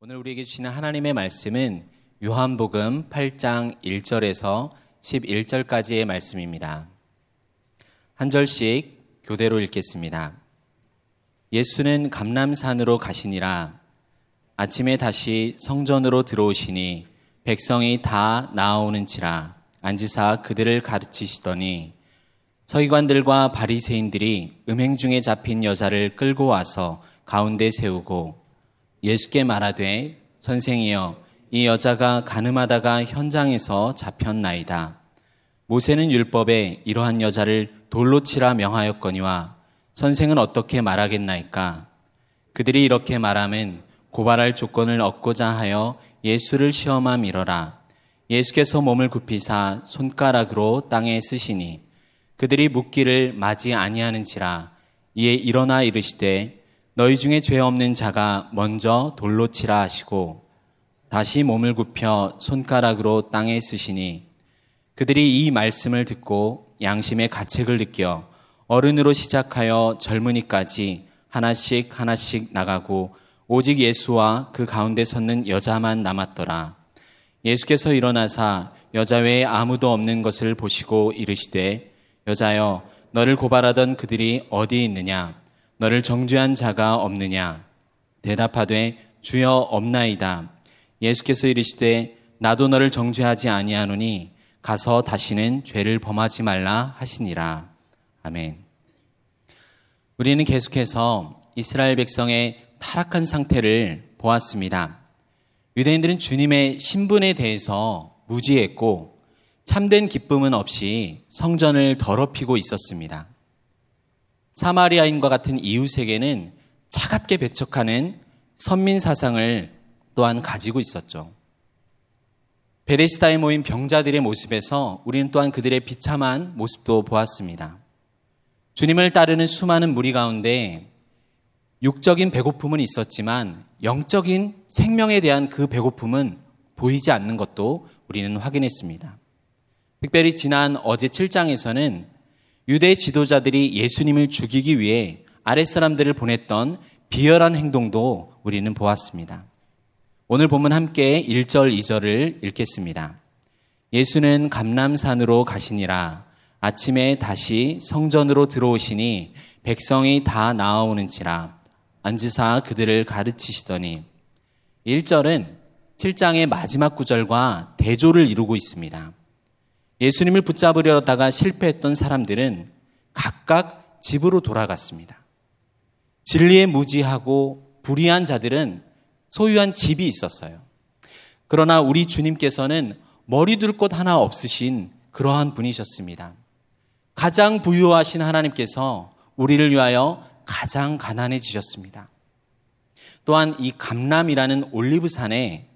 오늘 우리에게 주시는 하나님의 말씀은 요한복음 8장 1절에서 11절까지의 말씀입니다. 한 절씩 교대로 읽겠습니다. 예수는 감남산으로 가시니라 아침에 다시 성전으로 들어오시니 백성이 다 나아오는지라 앉으사 그들을 가르치시더니 서기관들과 바리새인들이 음행 중에 잡힌 여자를 끌고 와서 가운데 세우고 예수께 말하되 선생이여 이 여자가 가늠하다가 현장에서 잡혔나이다. 모세는 율법에 이러한 여자를 돌로 치라 명하였거니와 선생은 어떻게 말하겠나이까? 그들이 이렇게 말하면 고발할 조건을 얻고자 하여 예수를 시험함이러라. 예수께서 몸을 굽히사 손가락으로 땅에 쓰시니 그들이 묻기를 맞이 아니하는지라 이에 일어나 이르시되 너희 중에 죄 없는 자가 먼저 돌로 치라 하시고 다시 몸을 굽혀 손가락으로 땅에 쓰시니 그들이 이 말씀을 듣고 양심의 가책을 느껴 어른으로 시작하여 젊은이까지 하나씩 하나씩 나가고 오직 예수와 그 가운데 섰는 여자만 남았더라. 예수께서 일어나사 여자 외에 아무도 없는 것을 보시고 이르시되 여자여 너를 고발하던 그들이 어디 있느냐 너를 정죄한 자가 없느냐? 대답하되 주여 없나이다. 예수께서 이르시되 나도 너를 정죄하지 아니하노니 가서 다시는 죄를 범하지 말라 하시니라. 아멘. 우리는 계속해서 이스라엘 백성의 타락한 상태를 보았습니다. 유대인들은 주님의 신분에 대해서 무지했고 참된 기쁨은 없이 성전을 더럽히고 있었습니다. 사마리아인과 같은 이웃에게는 차갑게 배척하는 선민 사상을 또한 가지고 있었죠. 베데스다에 모인 병자들의 모습에서 우리는 또한 그들의 비참한 모습도 보았습니다. 주님을 따르는 수많은 무리 가운데 육적인 배고픔은 있었지만 영적인 생명에 대한 그 배고픔은 보이지 않는 것도 우리는 확인했습니다. 특별히 지난 어제 7장에서는 유대 지도자들이 예수님을 죽이기 위해 아랫사람들을 보냈던 비열한 행동도 우리는 보았습니다. 오늘 보면 함께 1절, 2절을 읽겠습니다. 예수는 감남산으로 가시니라 아침에 다시 성전으로 들어오시니 백성이 다 나아오는지라 앉으사 그들을 가르치시더니 1절은 7장의 마지막 구절과 대조를 이루고 있습니다. 예수님을 붙잡으려다가 실패했던 사람들은 각각 집으로 돌아갔습니다. 진리에 무지하고 불의한 자들은 소유한 집이 있었어요. 그러나 우리 주님께서는 머리 둘 곳 하나 없으신 그러한 분이셨습니다. 가장 부유하신 하나님께서 우리를 위하여 가장 가난해지셨습니다. 또한 이 감람이라는 올리브산에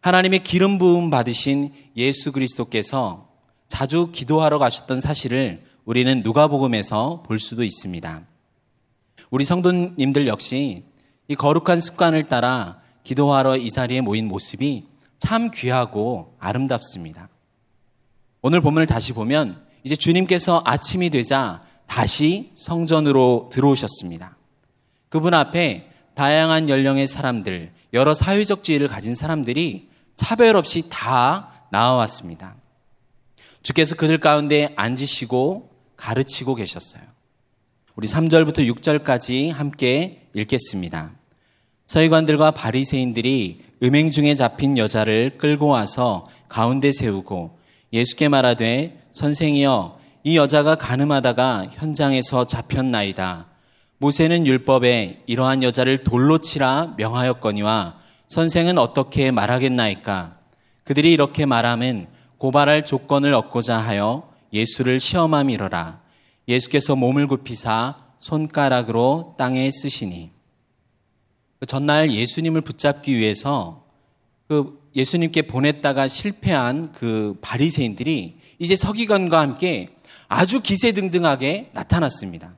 하나님의 기름 부음 받으신 예수 그리스도께서 자주 기도하러 가셨던 사실을 우리는 누가복음에서 볼 수도 있습니다. 우리 성도님들 역시 이 거룩한 습관을 따라 기도하러 이 자리에 모인 모습이 참 귀하고 아름답습니다. 오늘 본문을 다시 보면 이제 주님께서 아침이 되자 다시 성전으로 들어오셨습니다. 그분 앞에 다양한 연령의 사람들, 여러 사회적 지위를 가진 사람들이 차별 없이 다 나와왔습니다. 주께서 그들 가운데 앉으시고 가르치고 계셨어요. 우리 3절부터 6절까지 함께 읽겠습니다. 서기관들과 바리새인들이 음행 중에 잡힌 여자를 끌고 와서 가운데 세우고 예수께 말하되 선생이여 이 여자가 가늠하다가 현장에서 잡혔나이다. 모세는 율법에 이러한 여자를 돌로 치라 명하였거니와 선생은 어떻게 말하겠나이까? 그들이 이렇게 말하면 고발할 조건을 얻고자 하여 예수를 시험함이러라. 예수께서 몸을 굽히사 손가락으로 땅에 쓰시니. 그 전날 예수님을 붙잡기 위해서 그 예수님께 보냈다가 실패한 그 바리새인들이 이제 서기관과 함께 아주 기세등등하게 나타났습니다.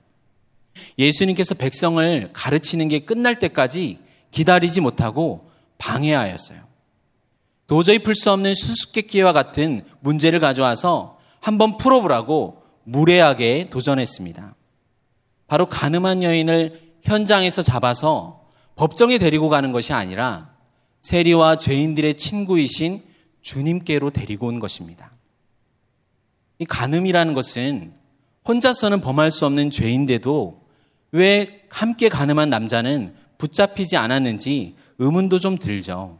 예수님께서 백성을 가르치는 게 끝날 때까지 기다리지 못하고 방해하였어요. 도저히 풀 수 없는 수수께끼와 같은 문제를 가져와서 한번 풀어보라고 무례하게 도전했습니다. 바로 가늠한 여인을 현장에서 잡아서 법정에 데리고 가는 것이 아니라 세리와 죄인들의 친구이신 주님께로 데리고 온 것입니다. 이 간음이라는 것은 혼자서는 범할 수 없는 죄인데도 왜 함께 가늠한 남자는 붙잡히지 않았는지 의문도 좀 들죠.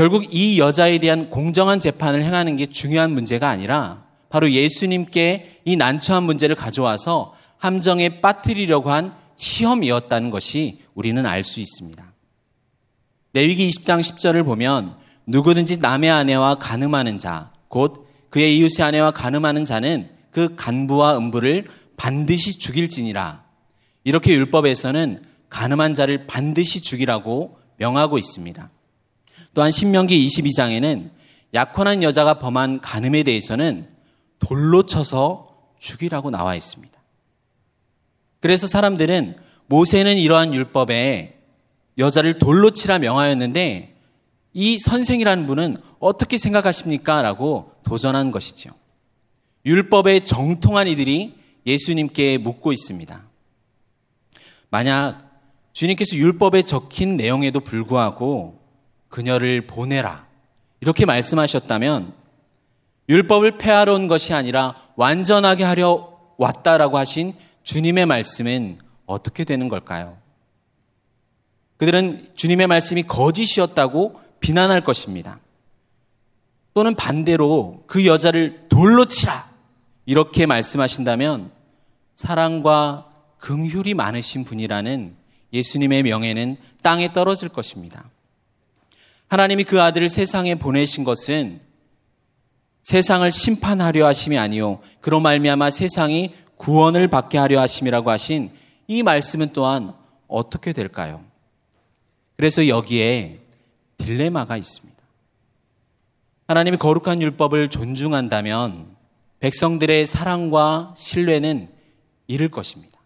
결국 이 여자에 대한 공정한 재판을 행하는 게 중요한 문제가 아니라 바로 예수님께 이 난처한 문제를 가져와서 함정에 빠뜨리려고 한 시험이었다는 것이 우리는 알 수 있습니다. 레위기 20장 10절을 보면 누구든지 남의 아내와 간음하는 자, 곧 그의 이웃의 아내와 간음하는 자는 그 간부와 음부를 반드시 죽일지니라. 이렇게 율법에서는 가늠한 자를 반드시 죽이라고 명하고 있습니다. 또한 신명기 22장에는 약혼한 여자가 범한 간음에 대해서는 돌로 쳐서 죽이라고 나와 있습니다. 그래서 사람들은 모세는 이러한 율법에 여자를 돌로 치라 명하였는데 이 선생이라는 분은 어떻게 생각하십니까? 라고 도전한 것이죠. 율법에 정통한 이들이 예수님께 묻고 있습니다. 만약 주님께서 율법에 적힌 내용에도 불구하고 그녀를 보내라. 이렇게 말씀하셨다면 율법을 폐하러 온 것이 아니라 완전하게 하려 왔다라고 하신 주님의 말씀은 어떻게 되는 걸까요? 그들은 주님의 말씀이 거짓이었다고 비난할 것입니다. 또는 반대로 그 여자를 돌로 치라! 이렇게 말씀하신다면 사랑과 긍휼이 많으신 분이라는 예수님의 명예는 땅에 떨어질 것입니다. 하나님이 그 아들을 세상에 보내신 것은 세상을 심판하려 하심이 아니요 그로 말미암아 세상이 구원을 받게 하려 하심이라고 하신 이 말씀은 또한 어떻게 될까요? 그래서 여기에 딜레마가 있습니다. 하나님이 거룩한 율법을 존중한다면 백성들의 사랑과 신뢰는 잃을 것입니다.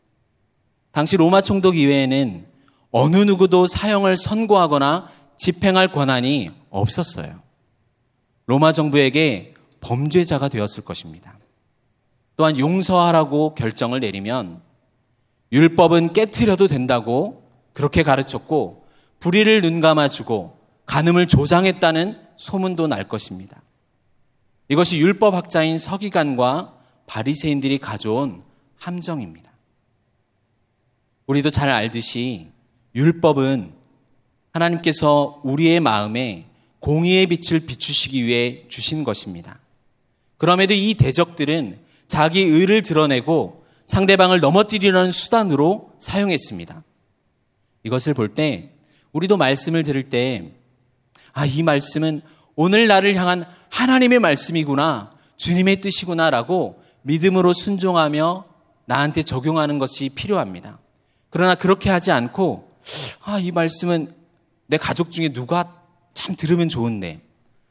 당시 로마 총독 이외에는 어느 누구도 사형을 선고하거나 집행할 권한이 없었어요. 로마 정부에게 범죄자가 되었을 것입니다. 또한 용서하라고 결정을 내리면 율법은 깨뜨려도 된다고 그렇게 가르쳤고 불의를 눈감아주고 간음을 조장했다는 소문도 날 것입니다. 이것이 율법학자인 서기관과 바리새인들이 가져온 함정입니다. 우리도 잘 알듯이 율법은 하나님께서 우리의 마음에 공의의 빛을 비추시기 위해 주신 것입니다. 그럼에도 이 대적들은 자기 의를 드러내고 상대방을 넘어뜨리려는 수단으로 사용했습니다. 이것을 볼 때 우리도 말씀을 들을 때 아, 이 말씀은 오늘 나를 향한 하나님의 말씀이구나, 주님의 뜻이구나라고 믿음으로 순종하며 나한테 적용하는 것이 필요합니다. 그러나 그렇게 하지 않고, 아, 이 말씀은 내 가족 중에 누가 참 들으면 좋은데,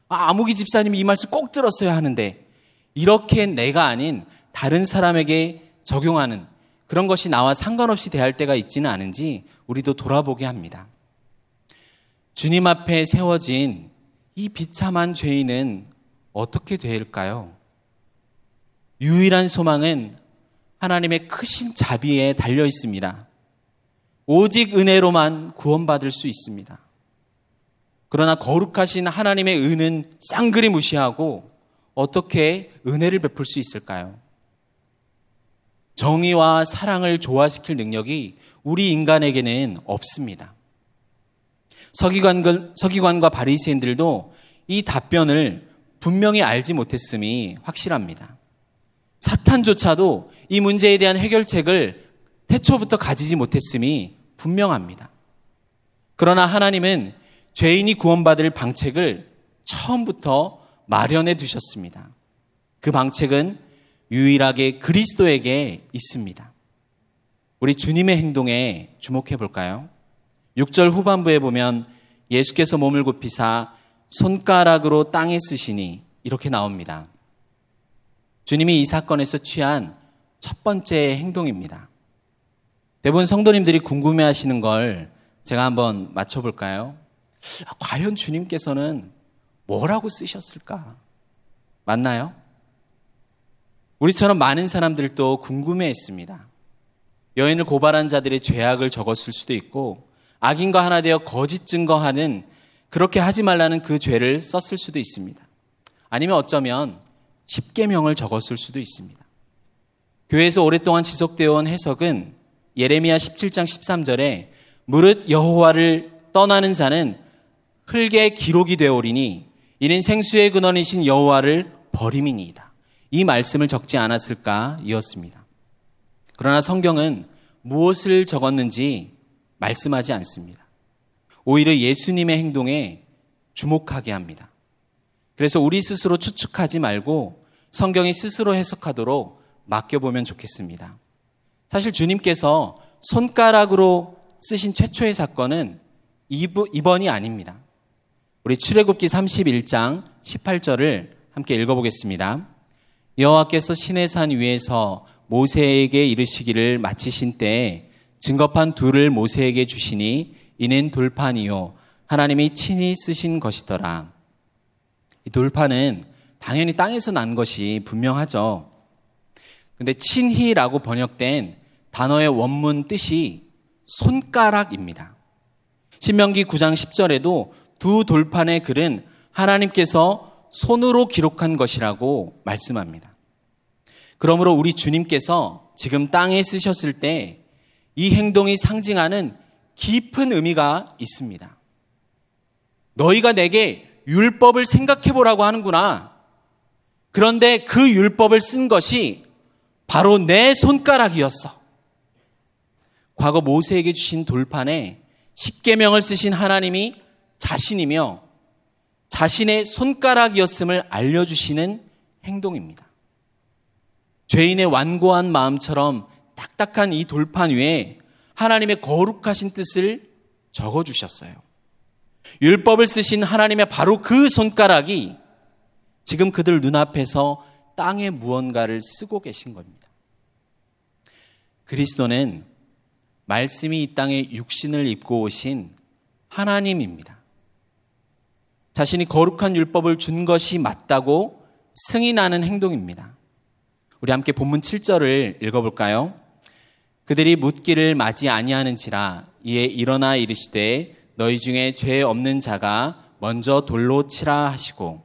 아, 아무기 집사님이 이 말씀 꼭 들었어야 하는데, 이렇게 내가 아닌 다른 사람에게 적용하는 그런 것이 나와 상관없이 대할 때가 있지는 않은지 우리도 돌아보게 합니다. 주님 앞에 세워진 이 비참한 죄인은 어떻게 될까요? 유일한 소망은 하나님의 크신 자비에 달려 있습니다. 오직 은혜로만 구원받을 수 있습니다. 그러나 거룩하신 하나님의 은은 쌍그리 무시하고 어떻게 은혜를 베풀 수 있을까요? 정의와 사랑을 조화시킬 능력이 우리 인간에게는 없습니다. 서기관, 서기관과 바리새인들도 이 답변을 분명히 알지 못했음이 확실합니다. 사탄조차도 이 문제에 대한 해결책을 태초부터 가지지 못했음이 분명합니다. 그러나 하나님은 죄인이 구원받을 방책을 처음부터 마련해 두셨습니다. 그 방책은 유일하게 그리스도에게 있습니다. 우리 주님의 행동에 주목해 볼까요? 6절 후반부에 보면 예수께서 몸을 굽히사 손가락으로 땅에 쓰시니 이렇게 나옵니다. 주님이 이 사건에서 취한 첫 번째 행동입니다. 대부분 성도님들이 궁금해 하시는 걸 제가 한번 맞춰볼까요? 과연 주님께서는 뭐라고 쓰셨을까? 맞나요? 우리처럼 많은 사람들도 궁금해 했습니다. 여인을 고발한 자들의 죄악을 적었을 수도 있고 악인과 하나 되어 거짓 증거하는 그렇게 하지 말라는 그 죄를 썼을 수도 있습니다. 아니면 어쩌면 십계명을 적었을 수도 있습니다. 교회에서 오랫동안 지속되어 온 해석은 예레미야 17장 13절에 무릇 여호와를 떠나는 자는 흙에 기록이 되오리니 이는 생수의 근원이신 여호와를 버림이니이다. 이 말씀을 적지 않았을까 이었습니다. 그러나 성경은 무엇을 적었는지 말씀하지 않습니다. 오히려 예수님의 행동에 주목하게 합니다. 그래서 우리 스스로 추측하지 말고 성경이 스스로 해석하도록 맡겨보면 좋겠습니다. 사실 주님께서 손가락으로 쓰신 최초의 사건은 이번이 아닙니다. 우리 출애굽기 31장 18절을 함께 읽어보겠습니다. 여호와께서 시내산 위에서 모세에게 이르시기를 마치신 때에 증거판 둘을 모세에게 주시니 이는 돌판이요 하나님이 친히 쓰신 것이더라. 이 돌판은 당연히 땅에서 난 것이 분명하죠. 근데 친히라고 번역된 단어의 원문 뜻이 손가락입니다. 신명기 9장 10절에도 두 돌판의 글은 하나님께서 손으로 기록한 것이라고 말씀합니다. 그러므로 우리 주님께서 지금 땅에 쓰셨을 때 이 행동이 상징하는 깊은 의미가 있습니다. 너희가 내게 율법을 생각해 보라고 하는구나. 그런데 그 율법을 쓴 것이 바로 내 손가락이었어. 과거 모세에게 주신 돌판에 십계명을 쓰신 하나님이 자신이며 자신의 손가락이었음을 알려주시는 행동입니다. 죄인의 완고한 마음처럼 딱딱한 이 돌판 위에 하나님의 거룩하신 뜻을 적어 주셨어요. 율법을 쓰신 하나님의 바로 그 손가락이 지금 그들 눈앞에서 땅에 무언가를 쓰고 계신 겁니다. 그리스도는 말씀이 이 땅에 육신을 입고 오신 하나님입니다. 자신이 거룩한 율법을 준 것이 맞다고 승인하는 행동입니다. 우리 함께 본문 7절을 읽어볼까요? 그들이 묻기를 맞이 아니하는지라 이에 일어나 이르시되 너희 중에 죄 없는 자가 먼저 돌로 치라 하시고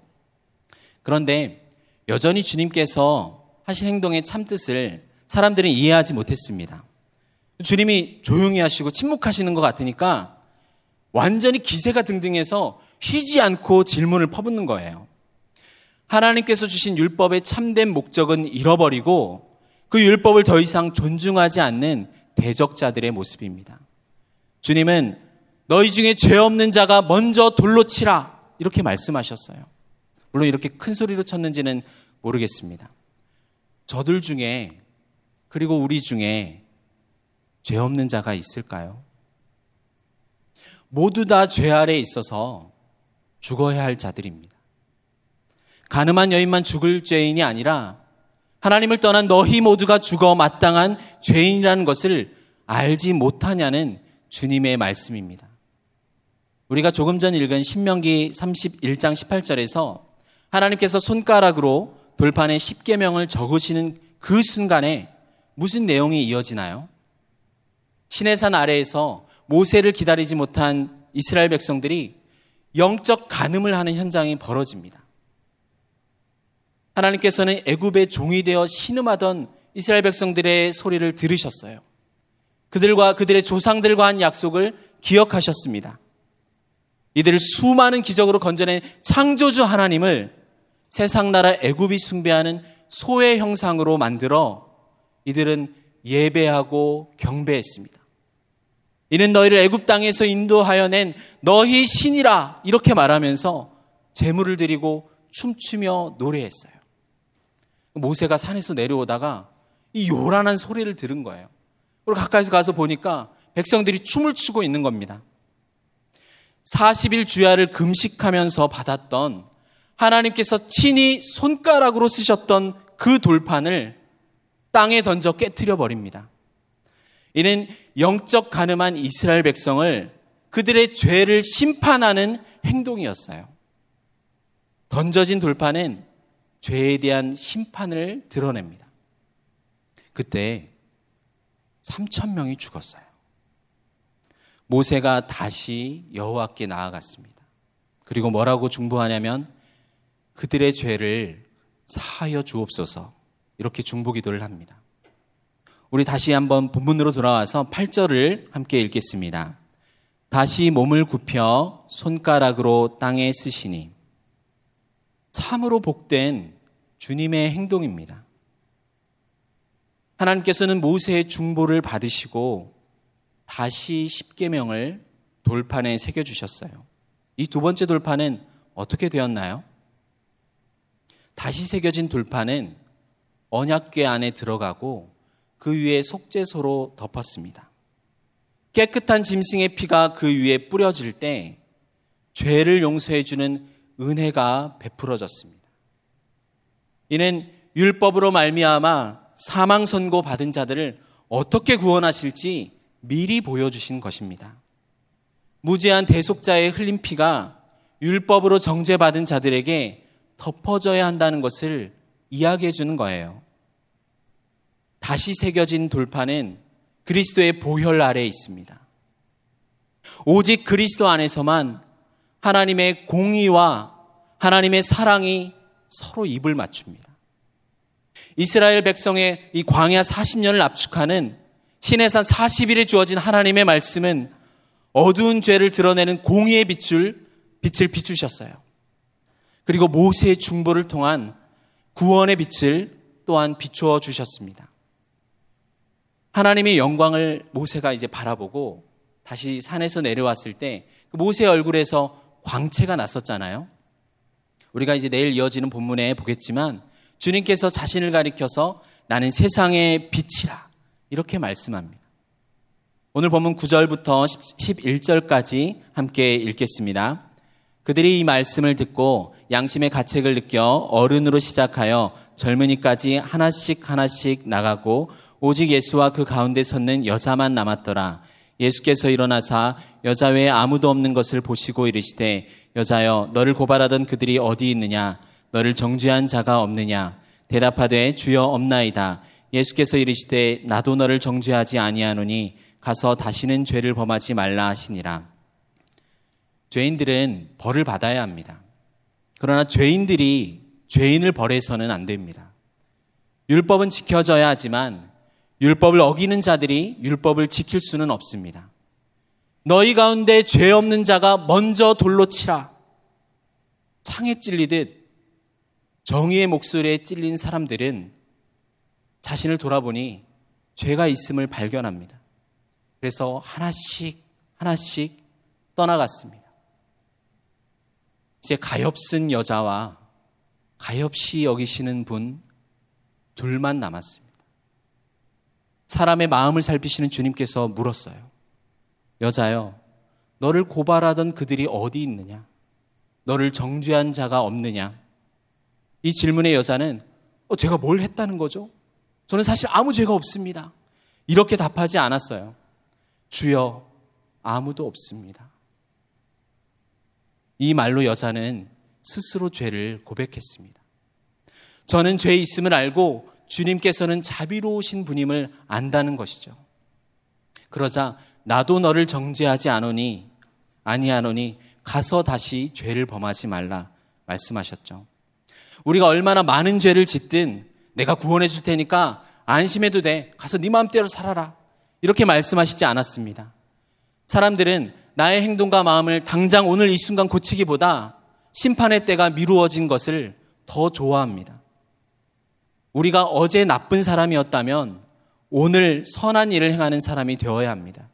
그런데 여전히 주님께서 하신 행동의 참뜻을 사람들은 이해하지 못했습니다. 주님이 조용히 하시고 침묵하시는 것 같으니까 완전히 기세가 등등해서 쉬지 않고 질문을 퍼붓는 거예요. 하나님께서 주신 율법의 참된 목적은 잃어버리고 그 율법을 더 이상 존중하지 않는 대적자들의 모습입니다. 주님은 너희 중에 죄 없는 자가 먼저 돌로 치라 이렇게 말씀하셨어요. 물론 이렇게 큰 소리로 쳤는지는 모르겠습니다. 저들 중에 그리고 우리 중에 죄 없는 자가 있을까요? 모두 다 죄 아래 있어서 죽어야 할 자들입니다. 가늠한 여인만 죽을 죄인이 아니라 하나님을 떠난 너희 모두가 죽어 마땅한 죄인이라는 것을 알지 못하냐는 주님의 말씀입니다. 우리가 조금 전 읽은 신명기 31장 18절에서 하나님께서 손가락으로 돌판에 십계명을 적으시는 그 순간에 무슨 내용이 이어지나요? 시내산 아래에서 모세를 기다리지 못한 이스라엘 백성들이 영적 간음을 하는 현장이 벌어집니다. 하나님께서는 애굽의 종이 되어 신음하던 이스라엘 백성들의 소리를 들으셨어요. 그들과 그들의 조상들과 한 약속을 기억하셨습니다. 이들을 수많은 기적으로 건져낸 창조주 하나님을 세상 나라 애굽이 숭배하는 소의 형상으로 만들어 이들은 예배하고 경배했습니다. 이는 너희를 애굽 땅에서 인도하여 낸 너희 신이라 이렇게 말하면서 제물을 드리고 춤추며 노래했어요. 모세가 산에서 내려오다가 이 요란한 소리를 들은 거예요. 그리고 가까이서 가서 보니까 백성들이 춤을 추고 있는 겁니다. 40일 주야를 금식하면서 받았던 하나님께서 친히 손가락으로 쓰셨던 그 돌판을 땅에 던져 깨뜨려 버립니다. 이는 영적 가늠한 이스라엘 백성을 그들의 죄를 심판하는 행동이었어요. 던져진 돌판은 죄에 대한 심판을 드러냅니다. 그때 3천 명이 죽었어요. 모세가 다시 여호와께 나아갔습니다. 그리고 뭐라고 중보하냐면 그들의 죄를 사하여 주옵소서 이렇게 중보기도를 합니다. 우리 다시 한번 본문으로 돌아와서 8절을 함께 읽겠습니다. 다시 몸을 굽혀 손가락으로 땅에 쓰시니 참으로 복된 주님의 행동입니다. 하나님께서는 모세의 중보를 받으시고 다시 십계명을 돌판에 새겨 주셨어요. 이 두 번째 돌판은 어떻게 되었나요? 다시 새겨진 돌판은 언약궤 안에 들어가고 그 위에 속죄소로 덮었습니다. 깨끗한 짐승의 피가 그 위에 뿌려질 때 죄를 용서해 주는 은혜가 베풀어졌습니다. 이는 율법으로 말미암아 사망 선고 받은 자들을 어떻게 구원하실지 미리 보여주신 것입니다. 무죄한 대속자의 흘린 피가 율법으로 정죄받은 자들에게 덮어져야 한다는 것을 이야기해 주는 거예요. 다시 새겨진 돌판은 그리스도의 보혈 아래에 있습니다. 오직 그리스도 안에서만 하나님의 공의와 하나님의 사랑이 서로 입을 맞춥니다. 이스라엘 백성의 이 광야 40년을 압축하는 신해산 40일에 주어진 하나님의 말씀은 어두운 죄를 드러내는 공의의 빛을 빛을 비추셨어요. 그리고 모세의 중보를 통한 구원의 빛을 또한 비추어 주셨습니다. 하나님의 영광을 모세가 이제 바라보고 다시 산에서 내려왔을 때그 모세의 얼굴에서 광채가 났었잖아요. 우리가 이제 내일 이어지는 본문에 보겠지만 주님께서 자신을 가리켜서 나는 세상의 빛이라 이렇게 말씀합니다. 오늘 본문 9절부터 11절까지 함께 읽겠습니다. 그들이 이 말씀을 듣고 양심의 가책을 느껴 어른으로 시작하여 젊은이까지 하나씩 하나씩 나가고 오직 예수와 그 가운데 섰는 여자만 남았더라. 예수께서 일어나사 여자 외에 아무도 없는 것을 보시고 이르시되 여자여 너를 고발하던 그들이 어디 있느냐? 너를 정죄한 자가 없느냐? 대답하되 주여 없나이다. 예수께서 이르시되 나도 너를 정죄하지 아니하노니 가서 다시는 죄를 범하지 말라 하시니라 죄인들은 벌을 받아야 합니다. 그러나 죄인들이 죄인을 벌해서는 안 됩니다. 율법은 지켜져야 하지만 율법을 어기는 자들이 율법을 지킬 수는 없습니다. 너희 가운데 죄 없는 자가 먼저 돌로 치라. 창에 찔리듯 정의의 목소리에 찔린 사람들은 자신을 돌아보니 죄가 있음을 발견합니다. 그래서 하나씩 하나씩 떠나갔습니다. 이제 가엾은 여자와 가엾이 여기시는 분 둘만 남았습니다. 사람의 마음을 살피시는 주님께서 물었어요. 여자여, 너를 고발하던 그들이 어디 있느냐? 너를 정죄한 자가 없느냐? 이 질문의 여자는 어, 제가 뭘 했다는 거죠? 저는 사실 아무 죄가 없습니다. 이렇게 답하지 않았어요. 주여, 아무도 없습니다. 이 말로 여자는 스스로 죄를 고백했습니다. 저는 죄 있음을 알고 주님께서는 자비로우신 분임을 안다는 것이죠. 그러자 나도 너를 정죄하지 않으니 아니하노니 가서 다시 죄를 범하지 말라 말씀하셨죠. 우리가 얼마나 많은 죄를 짓든 내가 구원해 줄 테니까 안심해도 돼. 가서 네 마음대로 살아라. 이렇게 말씀하시지 않았습니다. 사람들은 나의 행동과 마음을 당장 오늘 이 순간 고치기보다 심판의 때가 미루어진 것을 더 좋아합니다. 우리가 어제 나쁜 사람이었다면 오늘 선한 일을 행하는 사람이 되어야 합니다.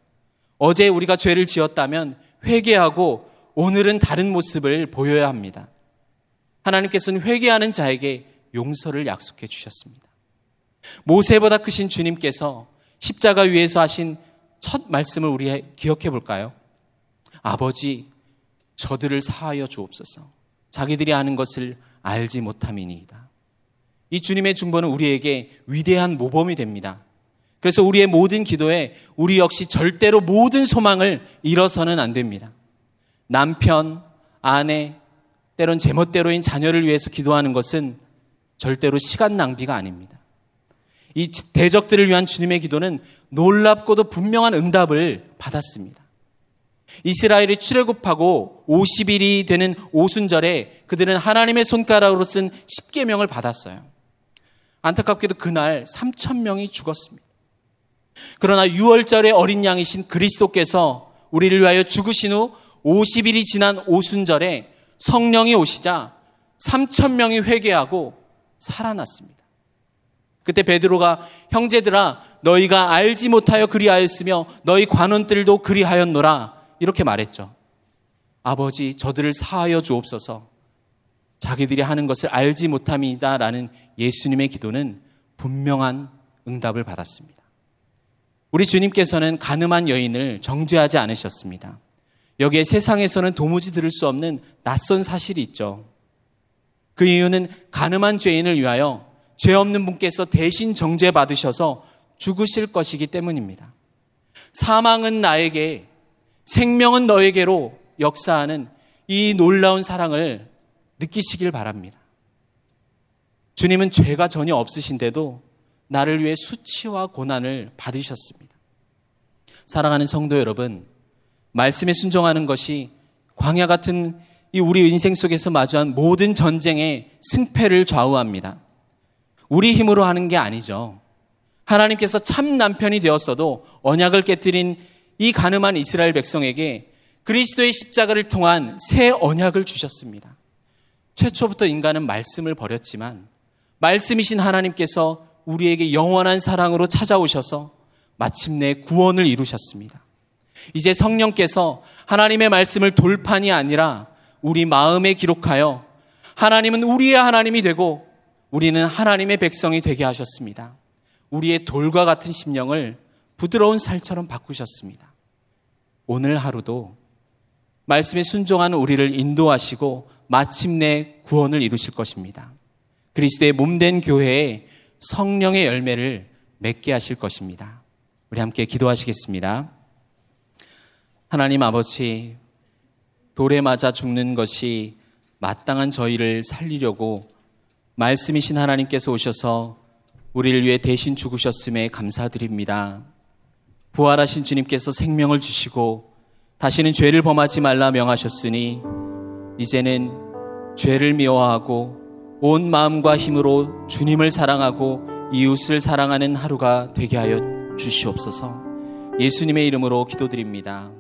어제 우리가 죄를 지었다면 회개하고 오늘은 다른 모습을 보여야 합니다. 하나님께서는 회개하는 자에게 용서를 약속해 주셨습니다. 모세보다 크신 주님께서 십자가 위에서 하신 첫 말씀을 우리 기억해 볼까요? 아버지, 저들을 사하여 주옵소서. 자기들이 아는 것을 알지 못함이니이다. 이 주님의 중보는 우리에게 위대한 모범이 됩니다. 그래서 우리의 모든 기도에 우리 역시 절대로 모든 소망을 잃어서는 안 됩니다. 남편, 아내, 때론 제멋대로인 자녀를 위해서 기도하는 것은 절대로 시간 낭비가 아닙니다. 이 대적들을 위한 주님의 기도는 놀랍고도 분명한 응답을 받았습니다. 이스라엘이 출애굽하고 50일이 되는 오순절에 그들은 하나님의 손가락으로 쓴 10계명을 받았어요. 안타깝게도 그날 3천 명이 죽었습니다. 그러나 6월절의 어린 양이신 그리스도께서 우리를 위하여 죽으신 후 50일이 지난 오순절에 성령이 오시자 3천 명이 회개하고 살아났습니다. 그때 베드로가 형제들아 너희가 알지 못하여 그리하였으며 너희 관원들도 그리하였노라 이렇게 말했죠. 아버지 저들을 사하여 주옵소서. 자기들이 하는 것을 알지 못함이다 라는 예수님의 기도는 분명한 응답을 받았습니다. 우리 주님께서는 가늠한 여인을 정죄하지 않으셨습니다. 여기에 세상에서는 도무지 들을 수 없는 낯선 사실이 있죠. 그 이유는 가늠한 죄인을 위하여 죄 없는 분께서 대신 정죄받으셔서 죽으실 것이기 때문입니다. 사망은 나에게, 생명은 너에게로 역사하는 이 놀라운 사랑을 느끼시길 바랍니다. 주님은 죄가 전혀 없으신데도 나를 위해 수치와 고난을 받으셨습니다. 사랑하는 성도 여러분, 말씀에 순종하는 것이 광야 같은 이 우리 인생 속에서 마주한 모든 전쟁의 승패를 좌우합니다. 우리 힘으로 하는 게 아니죠. 하나님께서 참 남편이 되었어도 언약을 깨뜨린 이 가늠한 이스라엘 백성에게 그리스도의 십자가를 통한 새 언약을 주셨습니다. 최초부터 인간은 말씀을 버렸지만 말씀이신 하나님께서 우리에게 영원한 사랑으로 찾아오셔서 마침내 구원을 이루셨습니다. 이제 성령께서 하나님의 말씀을 돌판이 아니라 우리 마음에 기록하여 하나님은 우리의 하나님이 되고 우리는 하나님의 백성이 되게 하셨습니다. 우리의 돌과 같은 심령을 부드러운 살처럼 바꾸셨습니다. 오늘 하루도 말씀에 순종하는 우리를 인도하시고 마침내 구원을 이루실 것입니다. 그리스도의 몸된 교회에 성령의 열매를 맺게 하실 것입니다. 우리 함께 기도하시겠습니다. 하나님 아버지, 돌에 맞아 죽는 것이 마땅한 저희를 살리려고 말씀이신 하나님께서 오셔서 우리를 위해 대신 죽으셨음에 감사드립니다. 부활하신 주님께서 생명을 주시고 다시는 죄를 범하지 말라 명하셨으니 이제는 죄를 미워하고 온 마음과 힘으로 주님을 사랑하고 이웃을 사랑하는 하루가 되게 하여 주시옵소서 예수님의 이름으로 기도드립니다.